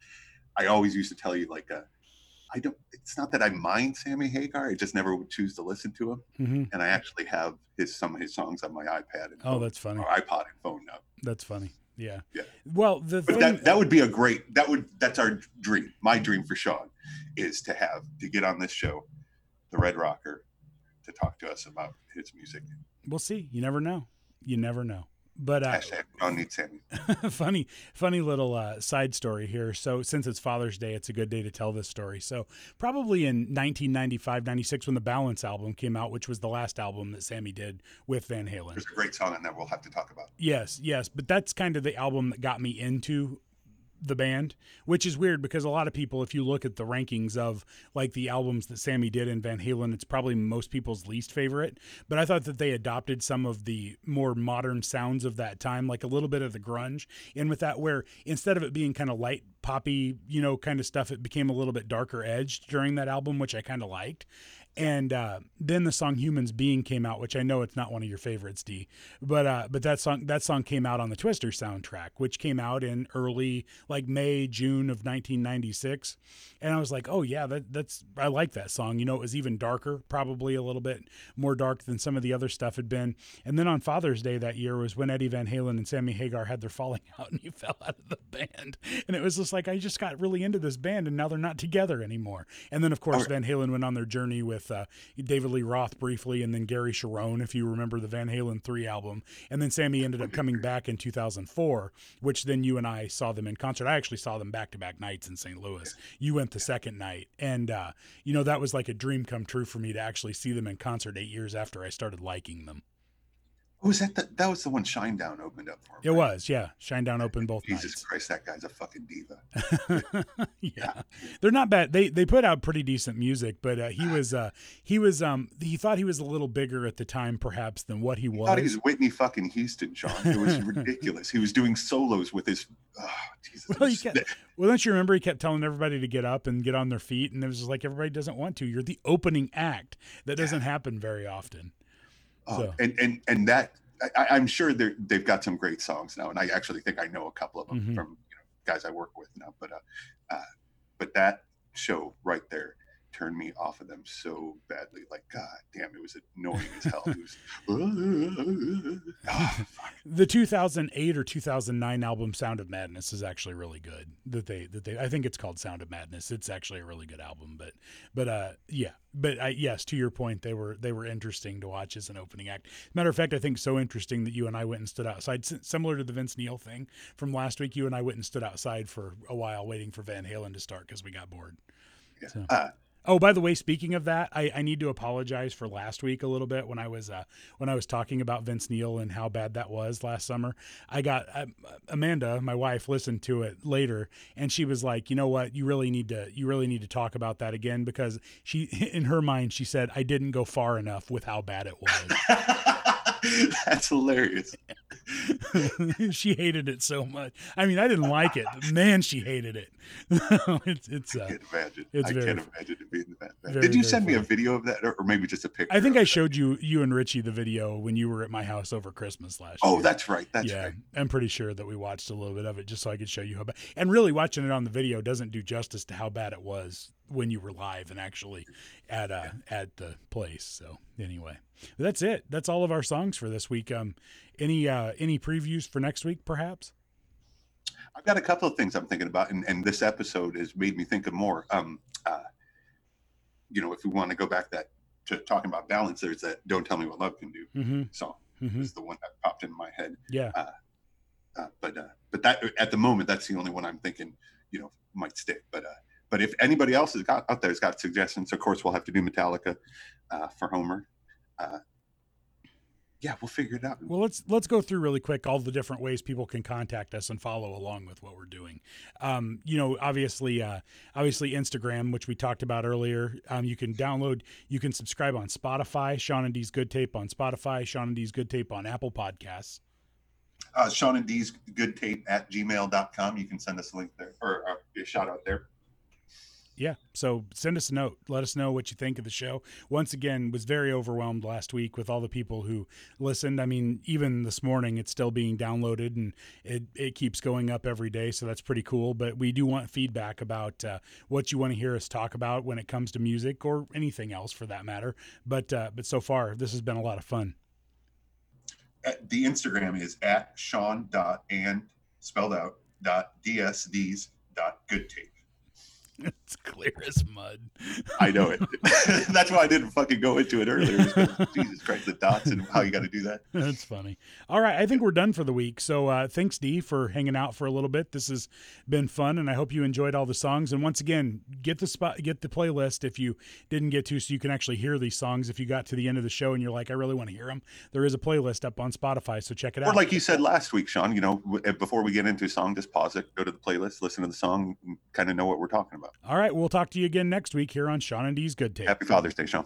I always used to tell you, like, uh, I don't. It's not that I mind Sammy Hagar. I just never would choose to listen to him. hmm And I actually have his some of his songs on my iPad and Oh, phone, that's funny. or iPod and phone now. That's funny. Yeah. Yeah. Well, the But thing, that that would be a great. That would that's our dream. My dream for Sean is to have to get on this show, the Red Rocker, to talk to us about his music. we'll see. You never know. You never know. But uh, Hashtag Sean needs Sammy. funny, funny little uh, side story here. So, since it's Father's Day, it's a good day to tell this story. So, probably in 1995, 96, when the Balance album came out, which was the last album that Sammy did with Van Halen. There's a great song on that we'll have to talk about. Yes, yes, but that's kind of the album that got me into the band, which is weird because a lot of people, if you look at the rankings of like the albums that Sammy did in Van Halen, it's probably most people's least favorite. But I thought that they adopted some of the more modern sounds of that time, like a little bit of the grunge, in with that, where instead of it being kind of light poppy, you know, kind of stuff, it became a little bit darker edged during that album, which I kind of liked. And uh, then the song "Humans Being" came out, which I know it's not one of your favorites, D, but uh, but that song that song came out on the Twister soundtrack, which came out in early like May June of 1996, and I was like, oh yeah, that that's I like that song. You know, it was even darker, probably a little bit more dark than some of the other stuff had been. And then on Father's Day that year was when Eddie Van Halen and Sammy Hagar had their falling out, (laughs) and he fell out of the band, and it was just like I just got really into this band, and now they're not together anymore. And then of course. Van Halen went on their journey with uh, David Lee Roth briefly, and then Gary Cherone, if you remember the Van Halen three album, and then Sammy ended up coming back in 2004, which then you and I saw them in concert. I actually saw them back to back nights in St. Louis. You went the second night, and uh, you know that was like a dream come true for me to actually see them in concert eight years after I started liking them. Oh, was that the, that was the one Shinedown opened up for? him, It right? was, yeah. Shinedown opened both Jesus nights. Christ, that guy's a fucking diva. (laughs) yeah, they're not bad. They they put out pretty decent music, but uh, he was uh, he was um he thought he was a little bigger at the time, perhaps, than what he was. I thought he was. was Whitney fucking Houston, John. It was (laughs) ridiculous. he was doing solos with his. Oh, Jesus. Well, he kept, well, don't you remember he kept telling everybody to get up and get on their feet, and it was just like everybody doesn't want to. You're the opening act. That doesn't happen very often. Oh, So- and and and that I, I'm sure they're, they've got some great songs now, and I actually think I know a couple of them Mhm. from you know, guys I work with now. But uh, uh, but that show right there turned me off of them so badly. Like God damn, it was annoying as hell. It was. (laughs) Fuck. The 2008 or 2009 album Sound of Madness is actually really good. That they that they I think it's called Sound of Madness. It's actually a really good album, but but uh yeah, but I, yes, to your point, they were they were interesting to watch as an opening act. Matter of fact, I think so interesting that you and I went and stood outside, similar to the Vince Neil thing from last week. You and I went and stood outside for a while waiting for Van Halen to start because we got bored. Yeah. So- Uh, Oh, by the way, speaking of that, I, I need to apologize for last week a little bit when I was uh, when I was talking about Vince Neil and how bad that was last summer. I got uh, Amanda, my wife, listened to it later, and she was like, "You know what? You really need to you really need to talk about that again because she (laughs) in her mind she said I didn't go far enough with how bad it was." (laughs) (laughs) That's hilarious. (laughs) she hated it so much. I mean, I didn't like it, man, she hated it. (laughs) it's it's I uh, can't imagine. it's I very can't imagine it being that bad. Did you send me a video of that, or, or maybe just a picture? I think I it? showed you you and Richie the video when you were at my house over Christmas last year. Oh, that's right. That's yeah, right. I'm pretty sure that we watched a little bit of it just so I could show you how bad. And really, watching it on the video doesn't do justice to how bad it was when you were live and actually at uh at the place. So anyway, that's it. That's all of our songs for this week. Um, any uh any previews for next week, perhaps? I've got a couple of things I'm thinking about, and, and this episode has made me think of more. Um, uh, you know, if we want to go back that to talking about balance, there's that "Don't Tell Me What Love Can Do" Mm-hmm. song. mm-hmm. Is the one that popped in my head. Yeah. Uh, but uh, but that at the moment, that's the only one I'm thinking. You know, might stick. But uh, but if anybody else has got out there's got suggestions, of course we'll have to do Metallica uh, for Homer. Uh, yeah, we'll figure it out. Well, let's let's go through really quick all the different ways people can contact us and follow along with what we're doing. Um, you know, obviously, uh, obviously Instagram, which we talked about earlier. Um, you can download, you can subscribe on Spotify. Sean and D's Good Tape on Spotify. Sean and D's Good Tape on Apple Podcasts. Uh, Sean and D's good tape at gmail.com. You can send us a link there or uh, a shout out there. Yeah. So send us a note. Let us know what you think of the show. Once again, was very overwhelmed last week with all the people who listened. I mean, even this morning, it's still being downloaded and it, it keeps going up every day. So that's pretty cool. But we do want feedback about uh, what you want to hear us talk about when it comes to music or anything else for that matter. But uh, but so far, this has been a lot of fun. Uh, the Instagram is at Sean dot and spelled out dot dsds dot good tape. (laughs) it's clear as mud. I know it. (laughs) That's why I didn't fucking go into it earlier. (laughs) Jesus Christ, the dots and how you got to do that. That's funny. All right, I think we're done for the week. So uh, thanks, D, for hanging out for a little bit. This has been fun, and I hope you enjoyed all the songs. And once again, get the spot, get the playlist if you didn't get to, so you can actually hear these songs. If you got to the end of the show and you're like, I really want to hear them, there is a playlist up on Spotify, so check it out. Or like you said last week, Sean. You know, before we get into a song, just pause it, go to the playlist, listen to the song, kind of know what we're talking about. All right, we'll talk to you again next week here on Sean and D's Good Tape. Happy Father's Day, Sean.